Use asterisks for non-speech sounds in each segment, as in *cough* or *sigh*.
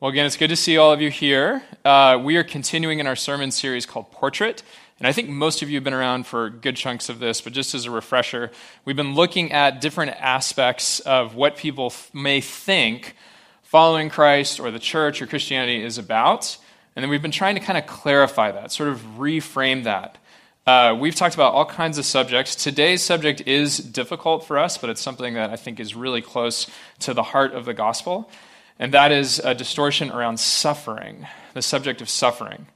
Well, again, it's good to see all of you here. Uh, we are continuing in our sermon series called Portrait. And I think most of you have been around for good chunks of this, but just as a refresher, we've been looking at different aspects of what people th- may think following Christ or the church or Christianity is about. And then we've been trying to kind of clarify that, sort of reframe that. Uh, we've talked about all kinds of subjects. Today's subject is difficult for us, but it's something that I think is really close to the heart of the gospel and that is a distortion around suffering, the subject of suffering.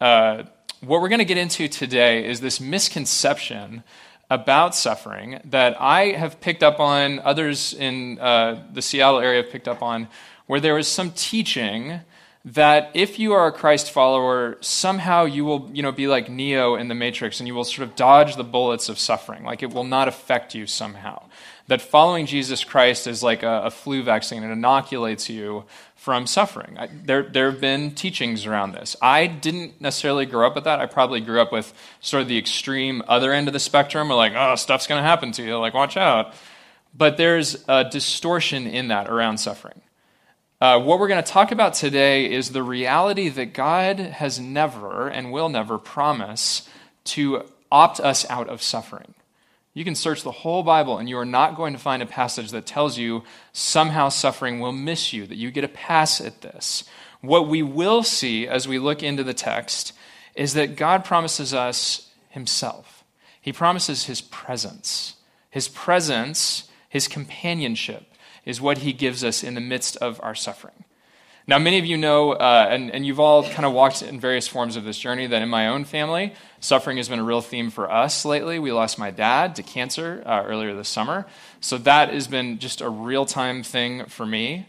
Uh, what we're going to get into today is this misconception about suffering that I have picked up on, others in uh, the Seattle area have picked up on, where there is some teaching that if you are a Christ follower, somehow you will you know, be like Neo in the Matrix and you will sort of dodge the bullets of suffering. Like it will not affect you somehow that following Jesus Christ is like a, a flu vaccine. It inoculates you from suffering. I, there, there have been teachings around this. I didn't necessarily grow up with that. I probably grew up with sort of the extreme other end of the spectrum, where like, oh, stuff's going to happen to you. Like, watch out. But there's a distortion in that around suffering. Uh, what we're going to talk about today is the reality that God has never and will never promise to opt us out of suffering. You can search the whole Bible and you are not going to find a passage that tells you somehow suffering will miss you, that you get a pass at this. What we will see as we look into the text is that God promises us Himself. He promises His presence. His presence, His companionship, is what He gives us in the midst of our suffering. Now, many of you know, uh, and, and you've all kind of walked in various forms of this journey, that in my own family, suffering has been a real theme for us lately. We lost my dad to cancer uh, earlier this summer. So that has been just a real time thing for me.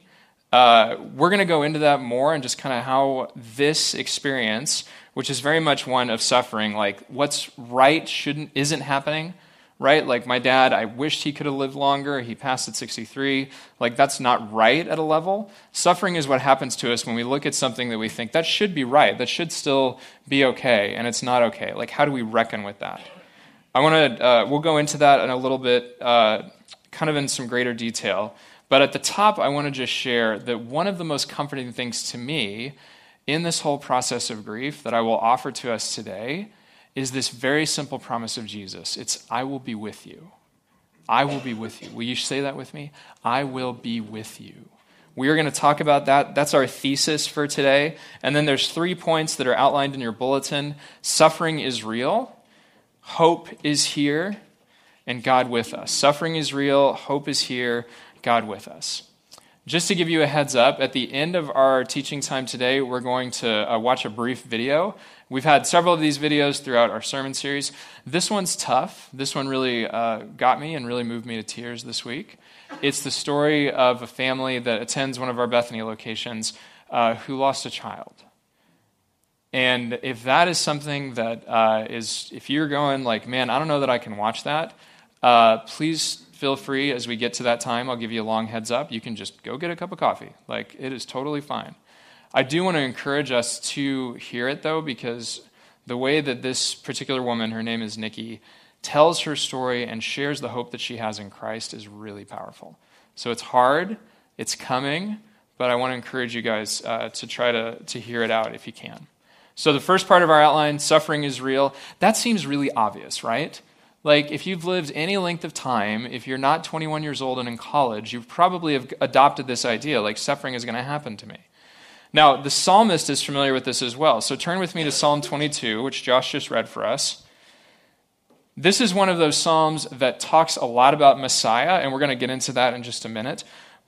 Uh, we're going to go into that more and just kind of how this experience, which is very much one of suffering, like what's right shouldn't isn't happening, right? Like my dad, I wished he could have lived longer. He passed at 63. Like that's not right at a level. Suffering is what happens to us when we look at something that we think that should be right, that should still be okay, and it's not okay. Like how do we reckon with that? I want to. Uh, we'll go into that in a little bit, uh, kind of in some greater detail. But at the top, I want to just share that one of the most comforting things to me in this whole process of grief that I will offer to us today is this very simple promise of Jesus it's, I will be with you. I will be with you. Will you say that with me? I will be with you. We are going to talk about that. That's our thesis for today. And then there's three points that are outlined in your bulletin. Suffering is real, hope is here, and God with us. Suffering is real, hope is here, God with us. Just to give you a heads up, at the end of our teaching time today, we're going to uh, watch a brief video We've had several of these videos throughout our sermon series. This one's tough. This one really uh, got me and really moved me to tears this week. It's the story of a family that attends one of our Bethany locations uh, who lost a child. And if that is something that uh, is, if you're going like, man, I don't know that I can watch that, uh, please feel free as we get to that time. I'll give you a long heads up. You can just go get a cup of coffee. Like, it is totally fine. I do want to encourage us to hear it, though, because the way that this particular woman, her name is Nikki, tells her story and shares the hope that she has in Christ is really powerful. So it's hard, it's coming, but I want to encourage you guys uh, to try to, to hear it out if you can. So, the first part of our outline, suffering is real, that seems really obvious, right? Like, if you've lived any length of time, if you're not 21 years old and in college, you probably have adopted this idea like, suffering is going to happen to me. Now, the psalmist is familiar with this as well. So turn with me to Psalm 22, which Josh just read for us. This is one of those psalms that talks a lot about Messiah, and we're going to get into that in just a minute.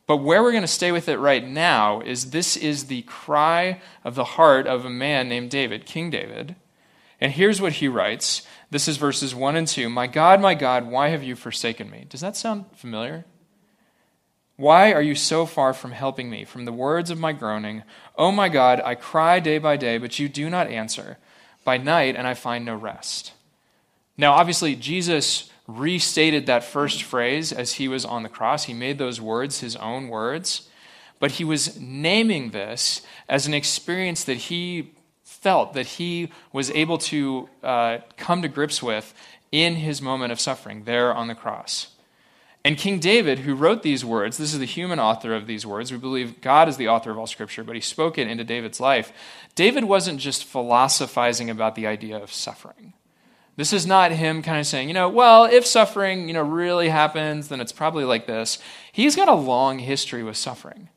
But where we're going to stay with it right now is this is the cry of the heart of a man named David, King David. And here's what he writes. This is verses 1 and 2. My God, my God, why have you forsaken me? Does that sound familiar? Why are you so far from helping me, from the words of my groaning? Oh my God, I cry day by day, but you do not answer. By night, and I find no rest. Now, obviously, Jesus restated that first phrase as he was on the cross. He made those words his own words. But he was naming this as an experience that he felt, that he was able to uh, come to grips with in his moment of suffering there on the cross. And King David, who wrote these words, this is the human author of these words. We believe God is the author of all scripture, but he spoke it into David's life. David wasn't just philosophizing about the idea of suffering. This is not him kind of saying, you know, well, if suffering, you know, really happens, then it's probably like this. He's got a long history with suffering.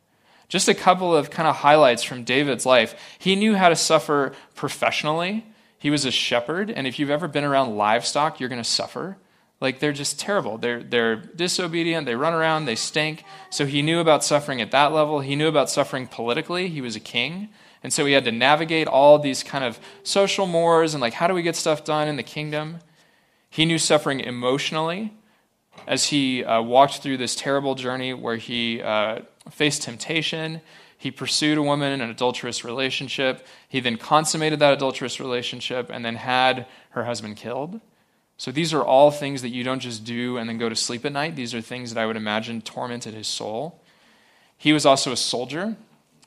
Just a couple of kind of highlights from David's life. He knew how to suffer professionally. He was a shepherd, and if you've ever been around livestock, you're going to suffer. Like they're just terrible. They're they're disobedient, they run around, they stink. So he knew about suffering at that level. He knew about suffering politically. He was a king. And so he had to navigate all these kind of social mores and like how do we get stuff done in the kingdom? He knew suffering emotionally as he uh, walked through this terrible journey where he uh, faced temptation. He pursued a woman in an adulterous relationship. He then consummated that adulterous relationship and then had her husband killed. So these are all things that you don't just do and then go to sleep at night. These are things that I would imagine tormented his soul. He was also a soldier.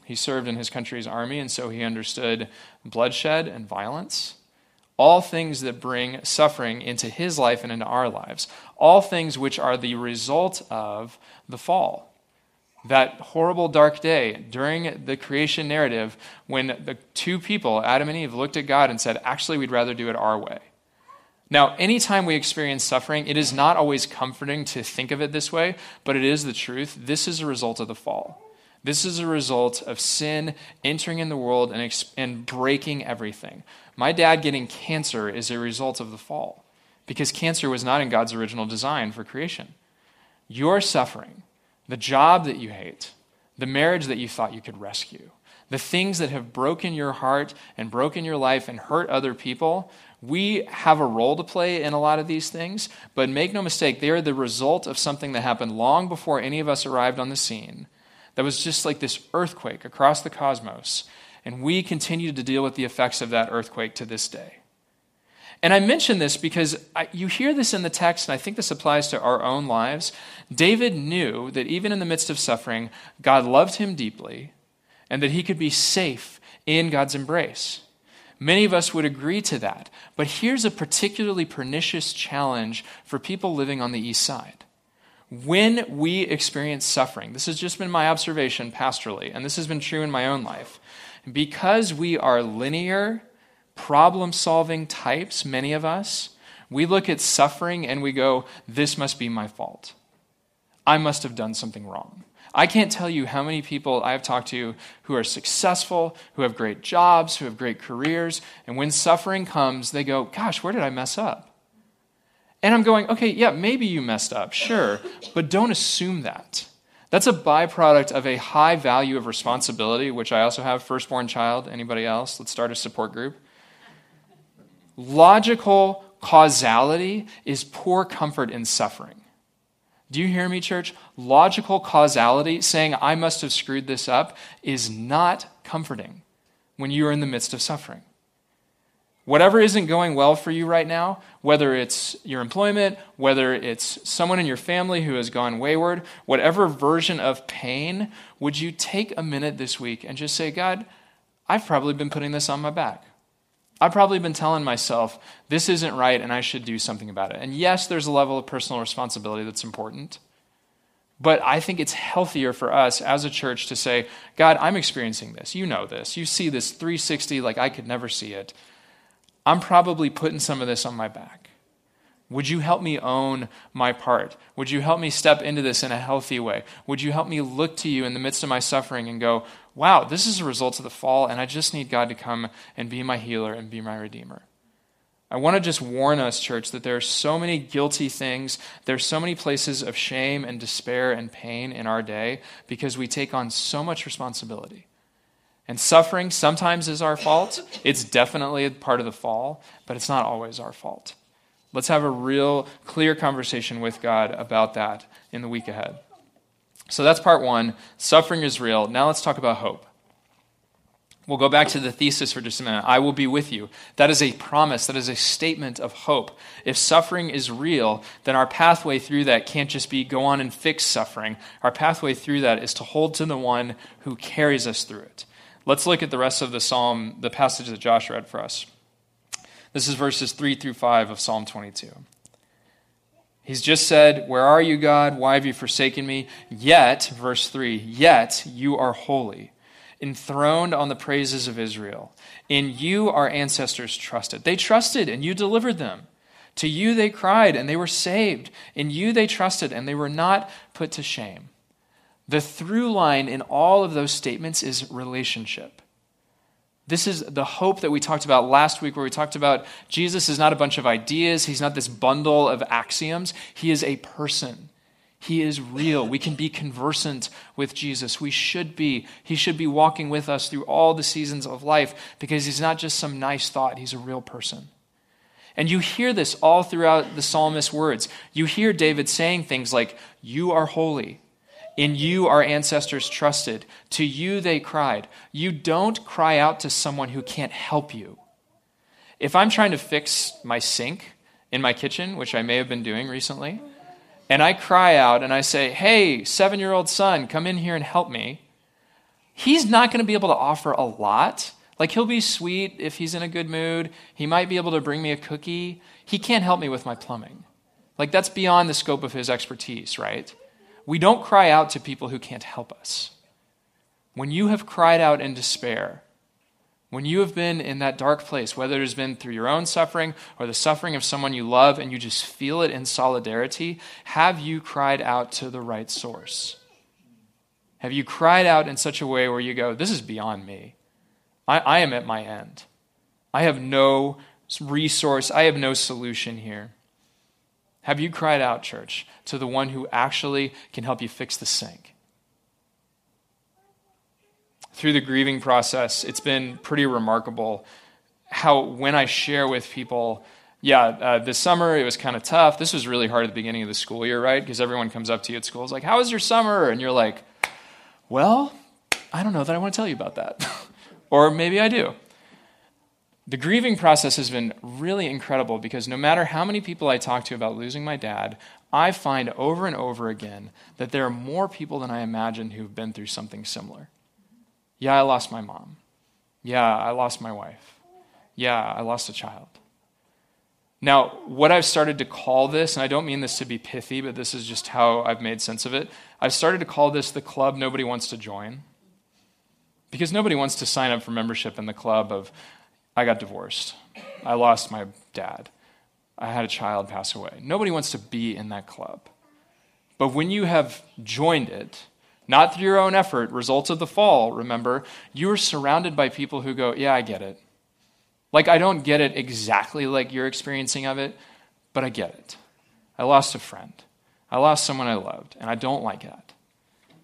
He served in his country's army, and so he understood bloodshed and violence. All things that bring suffering into his life and into our lives. All things which are the result of the fall. That horrible dark day during the creation narrative when the two people, Adam and Eve, looked at God and said, Actually, we'd rather do it our way. Now, anytime we experience suffering, it is not always comforting to think of it this way, but it is the truth. This is a result of the fall. This is a result of sin entering in the world and, and breaking everything. My dad getting cancer is a result of the fall because cancer was not in God's original design for creation. Your suffering, the job that you hate, the marriage that you thought you could rescue, the things that have broken your heart and broken your life and hurt other people we have a role to play in a lot of these things, but make no mistake, they are the result of something that happened long before any of us arrived on the scene. That was just like this earthquake across the cosmos. And we continue to deal with the effects of that earthquake to this day. And I mention this because I, you hear this in the text, and I think this applies to our own lives. David knew that even in the midst of suffering, God loved him deeply and that he could be safe in God's embrace. Many of us would agree to that. But here's a particularly pernicious challenge for people living on the east side. When we experience suffering, this has just been my observation pastorally, and this has been true in my own life. Because we are linear, problem solving types, many of us, we look at suffering and we go, This must be my fault. I must have done something wrong. I can't tell you how many people I've talked to who are successful, who have great jobs, who have great careers, and when suffering comes, they go, Gosh, where did I mess up? And I'm going, Okay, yeah, maybe you messed up, sure, but don't assume that. That's a byproduct of a high value of responsibility, which I also have, firstborn child. Anybody else? Let's start a support group. Logical causality is poor comfort in suffering. Do you hear me, church? Logical causality, saying I must have screwed this up, is not comforting when you are in the midst of suffering. Whatever isn't going well for you right now, whether it's your employment, whether it's someone in your family who has gone wayward, whatever version of pain, would you take a minute this week and just say, God, I've probably been putting this on my back. I've probably been telling myself, this isn't right and I should do something about it. And yes, there's a level of personal responsibility that's important. But I think it's healthier for us as a church to say, God, I'm experiencing this. You know this. You see this 360 like I could never see it. I'm probably putting some of this on my back. Would you help me own my part? Would you help me step into this in a healthy way? Would you help me look to you in the midst of my suffering and go, wow, this is a result of the fall, and I just need God to come and be my healer and be my redeemer? I want to just warn us, church, that there are so many guilty things. There's so many places of shame and despair and pain in our day because we take on so much responsibility. And suffering sometimes is our fault. It's definitely a part of the fall, but it's not always our fault. Let's have a real clear conversation with God about that in the week ahead. So that's part one. Suffering is real. Now let's talk about hope. We'll go back to the thesis for just a minute. I will be with you. That is a promise. That is a statement of hope. If suffering is real, then our pathway through that can't just be go on and fix suffering. Our pathway through that is to hold to the one who carries us through it. Let's look at the rest of the psalm, the passage that Josh read for us. This is verses 3 through 5 of Psalm 22. He's just said, Where are you, God? Why have you forsaken me? Yet, verse 3, yet you are holy, enthroned on the praises of Israel. In you our ancestors trusted. They trusted, and you delivered them. To you they cried, and they were saved. In you they trusted, and they were not put to shame. The through line in all of those statements is relationship. This is the hope that we talked about last week, where we talked about Jesus is not a bunch of ideas. He's not this bundle of axioms. He is a person. He is real. We can be conversant with Jesus. We should be. He should be walking with us through all the seasons of life because he's not just some nice thought, he's a real person. And you hear this all throughout the psalmist's words. You hear David saying things like, You are holy. In you our ancestors trusted. To you they cried. You don't cry out to someone who can't help you. If I'm trying to fix my sink in my kitchen, which I may have been doing recently, and I cry out and I say, Hey, seven year old son, come in here and help me, he's not going to be able to offer a lot. Like, he'll be sweet if he's in a good mood. He might be able to bring me a cookie. He can't help me with my plumbing. Like, that's beyond the scope of his expertise, right? We don't cry out to people who can't help us. When you have cried out in despair, when you have been in that dark place, whether it has been through your own suffering or the suffering of someone you love, and you just feel it in solidarity, have you cried out to the right source? Have you cried out in such a way where you go, This is beyond me? I, I am at my end. I have no resource, I have no solution here. Have you cried out, church, to the one who actually can help you fix the sink? Through the grieving process, it's been pretty remarkable how, when I share with people, yeah, uh, this summer it was kind of tough. This was really hard at the beginning of the school year, right? Because everyone comes up to you at school, is like, How was your summer? And you're like, Well, I don't know that I want to tell you about that. *laughs* or maybe I do. The grieving process has been really incredible because no matter how many people I talk to about losing my dad, I find over and over again that there are more people than I imagined who've been through something similar. Yeah, I lost my mom. Yeah, I lost my wife. Yeah, I lost a child. Now, what I've started to call this, and I don't mean this to be pithy, but this is just how I've made sense of it. I've started to call this the club nobody wants to join. Because nobody wants to sign up for membership in the club of, I got divorced. I lost my dad. I had a child pass away. Nobody wants to be in that club. But when you have joined it, not through your own effort, results of the fall, remember, you are surrounded by people who go, Yeah, I get it. Like, I don't get it exactly like you're experiencing of it, but I get it. I lost a friend. I lost someone I loved, and I don't like that.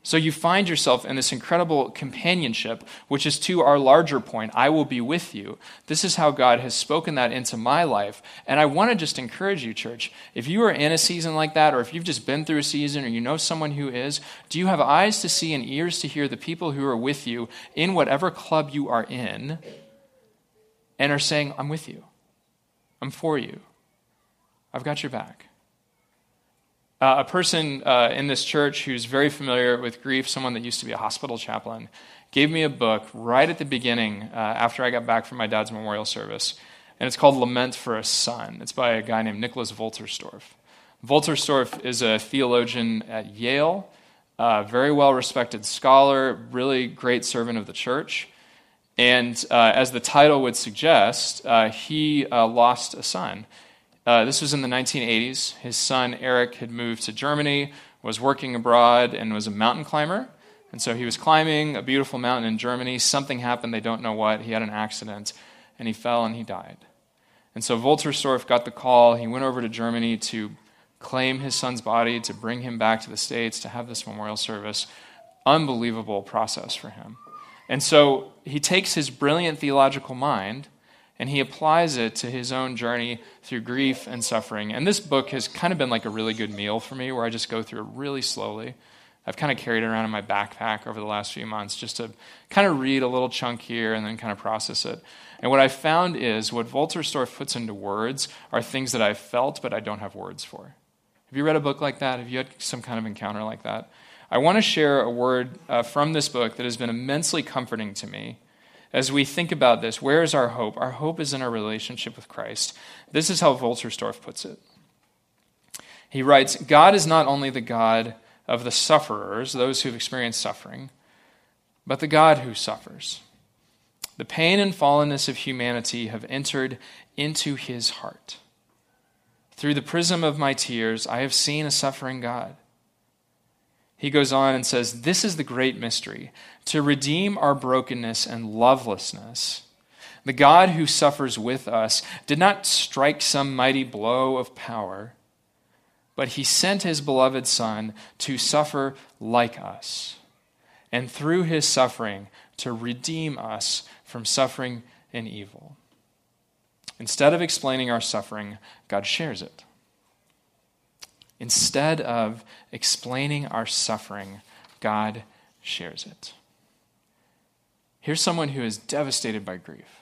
So you find yourself in this incredible companionship, which is to our larger point I will be with you. This is how God has spoken that into my life. And I want to just encourage you, church. If you are in a season like that, or if you've just been through a season, or you know someone who is, do you have eyes to see and ears to hear the people who are with you in whatever club you are in and are saying, I'm with you, I'm for you, I've got your back? Uh, a person uh, in this church who's very familiar with grief, someone that used to be a hospital chaplain, gave me a book right at the beginning uh, after I got back from my dad's memorial service. And it's called Lament for a Son. It's by a guy named Nicholas Wolterstorff. Wolterstorff is a theologian at Yale, a very well respected scholar, really great servant of the church. And uh, as the title would suggest, uh, he uh, lost a son. Uh, this was in the 1980s. His son Eric had moved to Germany, was working abroad, and was a mountain climber. And so he was climbing a beautiful mountain in Germany. Something happened, they don't know what. He had an accident, and he fell and he died. And so Wolterstorff got the call. He went over to Germany to claim his son's body, to bring him back to the States, to have this memorial service. Unbelievable process for him. And so he takes his brilliant theological mind and he applies it to his own journey through grief and suffering. And this book has kind of been like a really good meal for me where I just go through it really slowly. I've kind of carried it around in my backpack over the last few months just to kind of read a little chunk here and then kind of process it. And what I found is what Wolterstorff puts into words are things that I've felt but I don't have words for. Have you read a book like that? Have you had some kind of encounter like that? I want to share a word uh, from this book that has been immensely comforting to me as we think about this, where is our hope? Our hope is in our relationship with Christ. This is how Wolterstorff puts it. He writes God is not only the God of the sufferers, those who've experienced suffering, but the God who suffers. The pain and fallenness of humanity have entered into his heart. Through the prism of my tears, I have seen a suffering God. He goes on and says, This is the great mystery to redeem our brokenness and lovelessness. The God who suffers with us did not strike some mighty blow of power, but he sent his beloved Son to suffer like us, and through his suffering to redeem us from suffering and evil. Instead of explaining our suffering, God shares it. Instead of explaining our suffering, God shares it. Here's someone who is devastated by grief,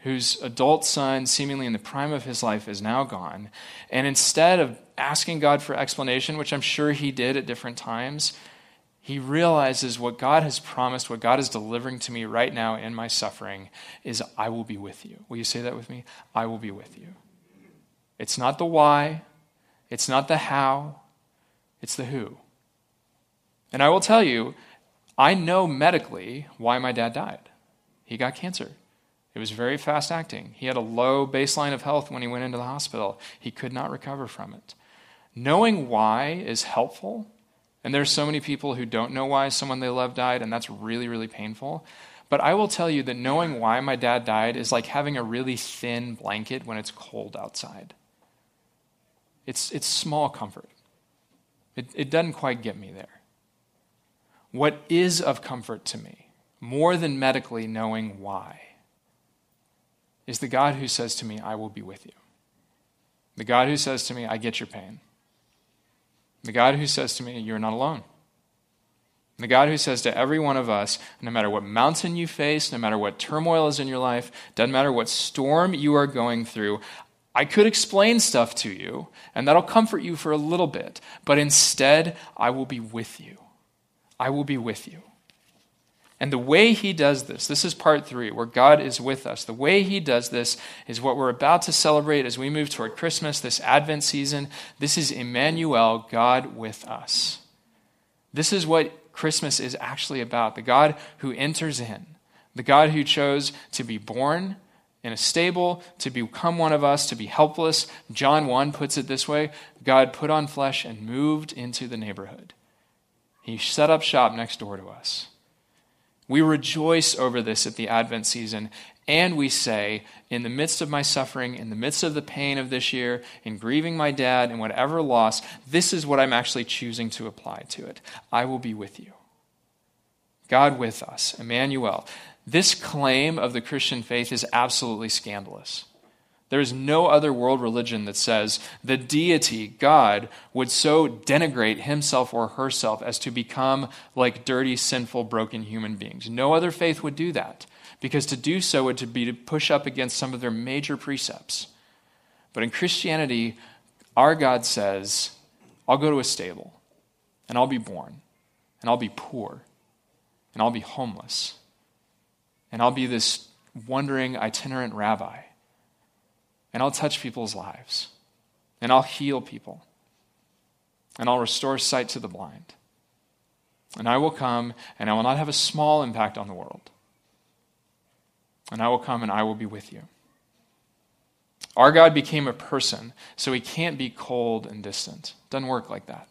whose adult son, seemingly in the prime of his life, is now gone. And instead of asking God for explanation, which I'm sure he did at different times, he realizes what God has promised, what God is delivering to me right now in my suffering is I will be with you. Will you say that with me? I will be with you. It's not the why, it's not the how, it's the who. And I will tell you, I know medically why my dad died. He got cancer. It was very fast acting. He had a low baseline of health when he went into the hospital. He could not recover from it. Knowing why is helpful and there's so many people who don't know why someone they love died, and that's really, really painful. But I will tell you that knowing why my dad died is like having a really thin blanket when it's cold outside. It's, it's small comfort. It, it doesn't quite get me there. What is of comfort to me, more than medically knowing why, is the God who says to me, I will be with you. The God who says to me, I get your pain. The God who says to me, You're not alone. The God who says to every one of us, no matter what mountain you face, no matter what turmoil is in your life, doesn't matter what storm you are going through, I could explain stuff to you, and that'll comfort you for a little bit, but instead, I will be with you. I will be with you. And the way he does this, this is part three, where God is with us. The way he does this is what we're about to celebrate as we move toward Christmas, this Advent season. This is Emmanuel, God with us. This is what Christmas is actually about the God who enters in, the God who chose to be born in a stable, to become one of us, to be helpless. John 1 puts it this way God put on flesh and moved into the neighborhood. He set up shop next door to us. We rejoice over this at the Advent season, and we say, in the midst of my suffering, in the midst of the pain of this year, in grieving my dad, and whatever loss, this is what I'm actually choosing to apply to it. I will be with you. God with us, Emmanuel. This claim of the Christian faith is absolutely scandalous. There is no other world religion that says the deity, God, would so denigrate himself or herself as to become like dirty, sinful, broken human beings. No other faith would do that, because to do so would be to push up against some of their major precepts. But in Christianity, our God says, I'll go to a stable, and I'll be born, and I'll be poor, and I'll be homeless, and I'll be this wandering itinerant rabbi and I'll touch people's lives, and I'll heal people, and I'll restore sight to the blind. And I will come, and I will not have a small impact on the world. And I will come, and I will be with you. Our God became a person, so he can't be cold and distant. Doesn't work like that.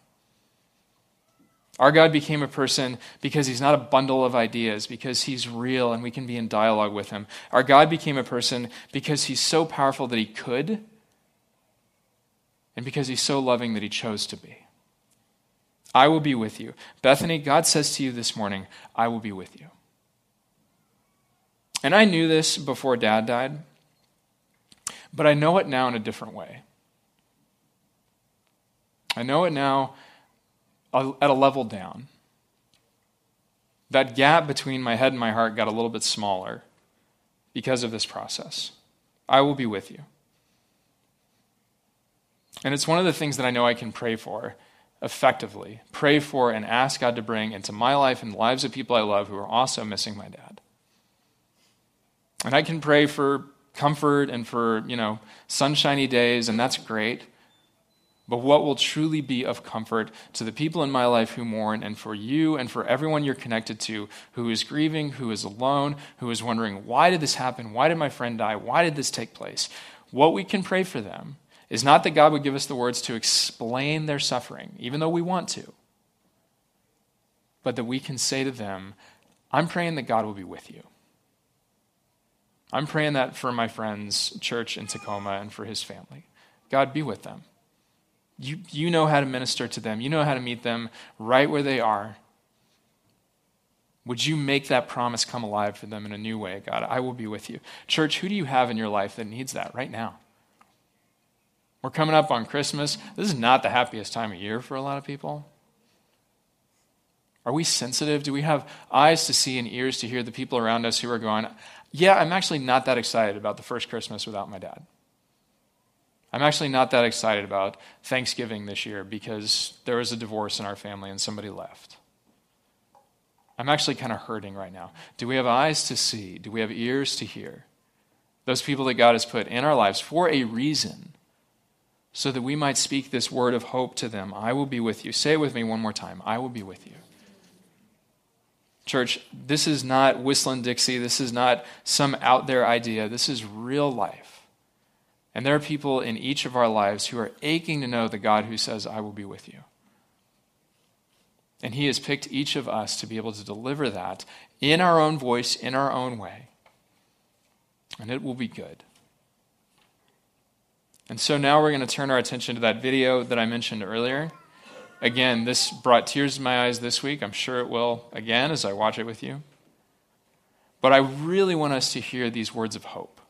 Our God became a person because he's not a bundle of ideas, because he's real and we can be in dialogue with him. Our God became a person because he's so powerful that he could, and because he's so loving that he chose to be. I will be with you. Bethany, God says to you this morning, I will be with you. And I knew this before dad died, but I know it now in a different way. I know it now at a level down. That gap between my head and my heart got a little bit smaller because of this process. I will be with you. And it's one of the things that I know I can pray for effectively. Pray for and ask God to bring into my life and the lives of people I love who are also missing my dad. And I can pray for comfort and for, you know, sunshiny days, and that's great. But what will truly be of comfort to the people in my life who mourn, and for you and for everyone you're connected to who is grieving, who is alone, who is wondering, why did this happen? Why did my friend die? Why did this take place? What we can pray for them is not that God would give us the words to explain their suffering, even though we want to, but that we can say to them, I'm praying that God will be with you. I'm praying that for my friend's church in Tacoma and for his family. God, be with them. You, you know how to minister to them, you know how to meet them right where they are. Would you make that promise come alive for them in a new way, God? I will be with you. Church, who do you have in your life that needs that right now? We're coming up on Christmas. This is not the happiest time of year for a lot of people. Are we sensitive? Do we have eyes to see and ears to hear the people around us who are going, Yeah, I'm actually not that excited about the first Christmas without my dad? I'm actually not that excited about Thanksgiving this year because there was a divorce in our family and somebody left. I'm actually kind of hurting right now. Do we have eyes to see? Do we have ears to hear? Those people that God has put in our lives for a reason so that we might speak this word of hope to them. I will be with you. Say it with me one more time. I will be with you. Church, this is not whistling Dixie. This is not some out there idea. This is real life. And there are people in each of our lives who are aching to know the God who says, I will be with you. And He has picked each of us to be able to deliver that in our own voice, in our own way. And it will be good. And so now we're going to turn our attention to that video that I mentioned earlier. Again, this brought tears to my eyes this week. I'm sure it will again as I watch it with you. But I really want us to hear these words of hope.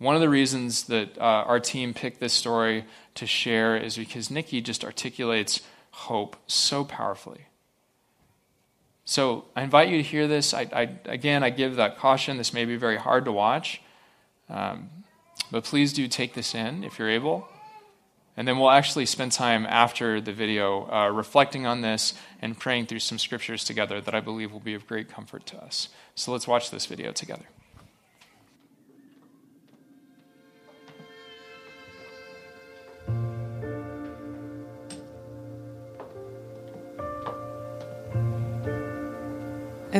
One of the reasons that uh, our team picked this story to share is because Nikki just articulates hope so powerfully. So I invite you to hear this. I, I, again, I give that caution. This may be very hard to watch. Um, but please do take this in if you're able. And then we'll actually spend time after the video uh, reflecting on this and praying through some scriptures together that I believe will be of great comfort to us. So let's watch this video together.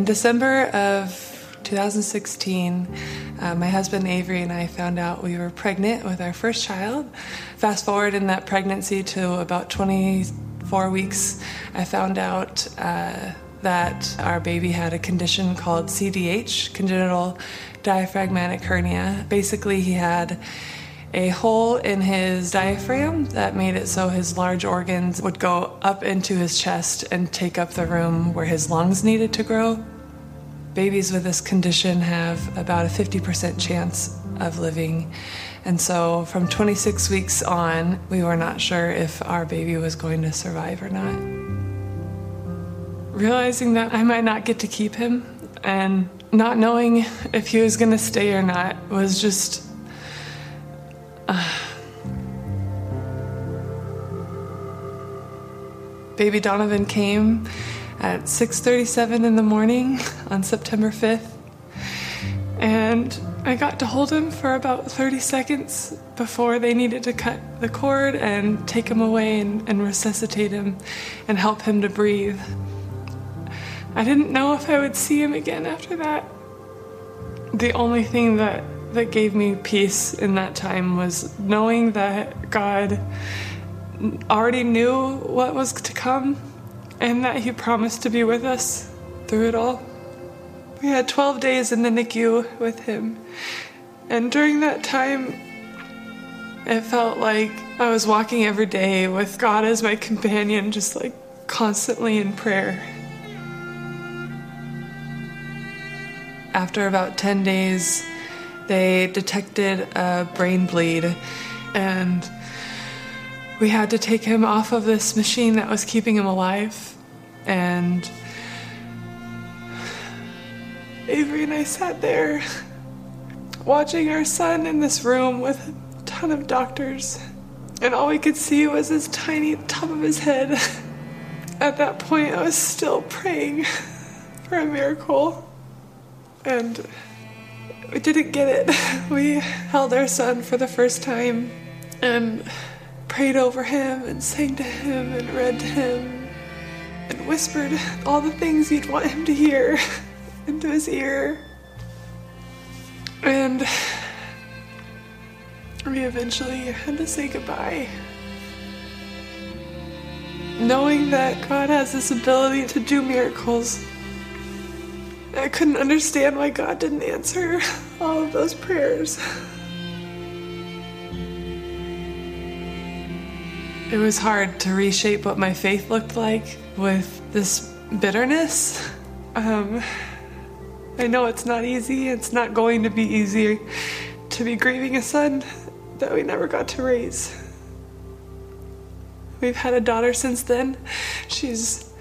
In December of 2016, uh, my husband Avery and I found out we were pregnant with our first child. Fast forward in that pregnancy to about 24 weeks, I found out uh, that our baby had a condition called CDH, congenital diaphragmatic hernia. Basically, he had a hole in his diaphragm that made it so his large organs would go up into his chest and take up the room where his lungs needed to grow. Babies with this condition have about a 50% chance of living. And so from 26 weeks on, we were not sure if our baby was going to survive or not. Realizing that I might not get to keep him and not knowing if he was going to stay or not was just. *sighs* Baby Donovan came at 6:37 in the morning on September 5th. And I got to hold him for about 30 seconds before they needed to cut the cord and take him away and, and resuscitate him and help him to breathe. I didn't know if I would see him again after that. The only thing that, that gave me peace in that time was knowing that God already knew what was to come and that He promised to be with us through it all. We had 12 days in the NICU with Him, and during that time, it felt like I was walking every day with God as my companion, just like constantly in prayer. After about 10 days, they detected a brain bleed, and we had to take him off of this machine that was keeping him alive. And Avery and I sat there watching our son in this room with a ton of doctors. And all we could see was his tiny top of his head. *laughs* At that point, I was still praying *laughs* for a miracle. And we didn't get it. *laughs* We held our son for the first time. And prayed over him and sang to him and read to him and whispered all the things you'd want him to hear *laughs* into his ear. And we eventually had to say goodbye. Knowing that God has this ability to do miracles, I couldn't understand why God didn't answer all of those prayers. It was hard to reshape what my faith looked like with this bitterness. Um, I know it's not easy, it's not going to be easy to be grieving a son that we never got to raise. We've had a daughter since then. She's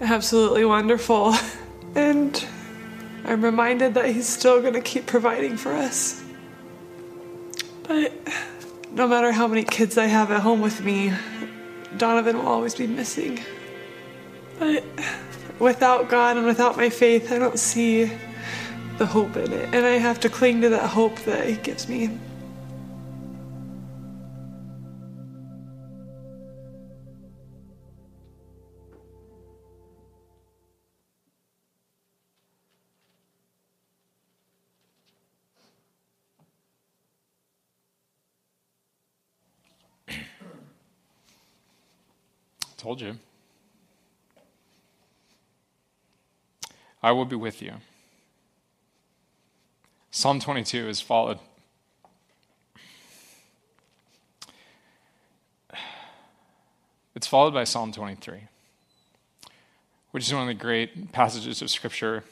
absolutely wonderful. And I'm reminded that he's still going to keep providing for us. But no matter how many kids I have at home with me, Donovan will always be missing. But without God and without my faith, I don't see the hope in it. And I have to cling to that hope that He gives me. Told you. I will be with you. Psalm 22 is followed. It's followed by Psalm 23, which is one of the great passages of Scripture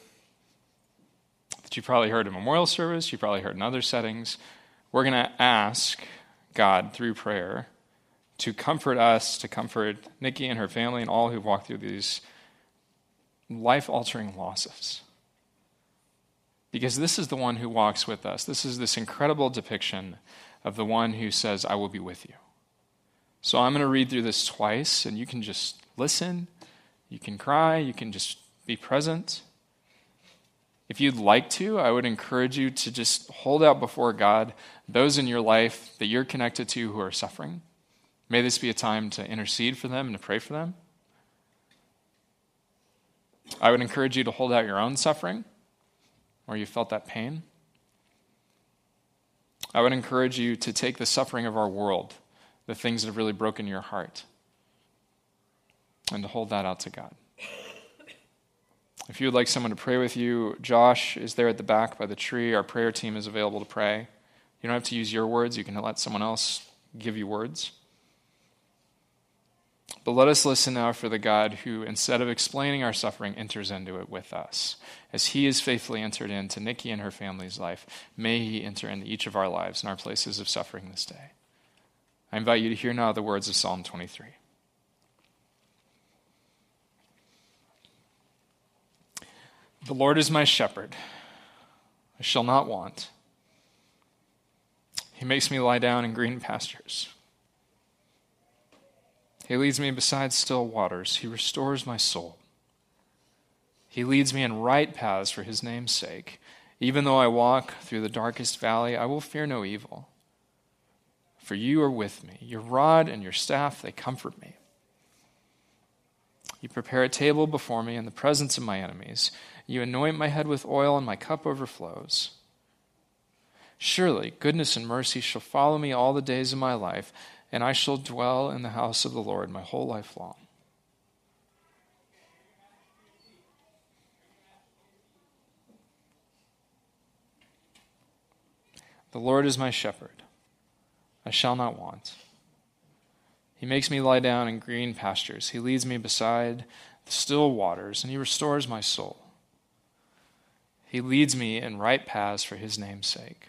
that you probably heard in memorial service, you probably heard in other settings. We're going to ask God through prayer to comfort us, to comfort Nikki and her family and all who've walked through these life altering losses. Because this is the one who walks with us. This is this incredible depiction of the one who says, I will be with you. So I'm going to read through this twice, and you can just listen. You can cry. You can just be present. If you'd like to, I would encourage you to just hold out before God those in your life that you're connected to who are suffering. May this be a time to intercede for them and to pray for them. I would encourage you to hold out your own suffering where you felt that pain. I would encourage you to take the suffering of our world, the things that have really broken your heart, and to hold that out to God. If you would like someone to pray with you, Josh is there at the back by the tree. Our prayer team is available to pray. You don't have to use your words, you can let someone else give you words. But let us listen now for the God who, instead of explaining our suffering, enters into it with us. As he has faithfully entered into Nikki and her family's life, may he enter into each of our lives and our places of suffering this day. I invite you to hear now the words of Psalm 23. The Lord is my shepherd, I shall not want. He makes me lie down in green pastures. He leads me beside still waters. He restores my soul. He leads me in right paths for his name's sake. Even though I walk through the darkest valley, I will fear no evil. For you are with me. Your rod and your staff, they comfort me. You prepare a table before me in the presence of my enemies. You anoint my head with oil, and my cup overflows. Surely goodness and mercy shall follow me all the days of my life and I shall dwell in the house of the Lord my whole life long. The Lord is my shepherd, I shall not want. He makes me lie down in green pastures. He leads me beside the still waters, and he restores my soul. He leads me in right paths for his name's sake.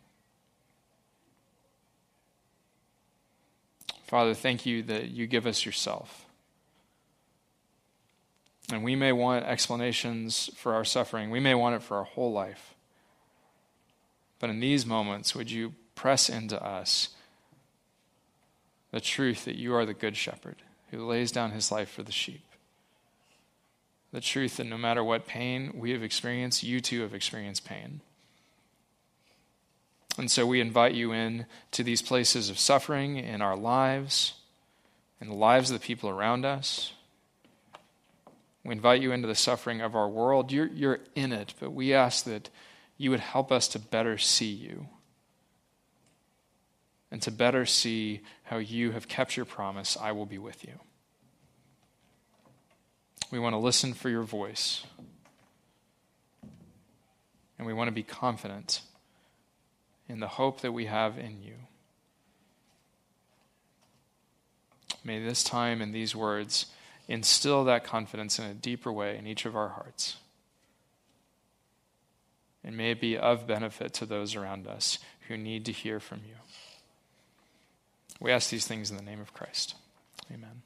Father, thank you that you give us yourself. And we may want explanations for our suffering, we may want it for our whole life. But in these moments, would you press into us the truth that you are the good shepherd who lays down his life for the sheep? The truth that no matter what pain we have experienced, you too have experienced pain. And so we invite you in to these places of suffering in our lives, in the lives of the people around us. We invite you into the suffering of our world. You're, you're in it, but we ask that you would help us to better see you and to better see how you have kept your promise I will be with you. We want to listen for your voice, and we want to be confident in the hope that we have in you. May this time and these words instill that confidence in a deeper way in each of our hearts. And may it be of benefit to those around us who need to hear from you. We ask these things in the name of Christ. Amen.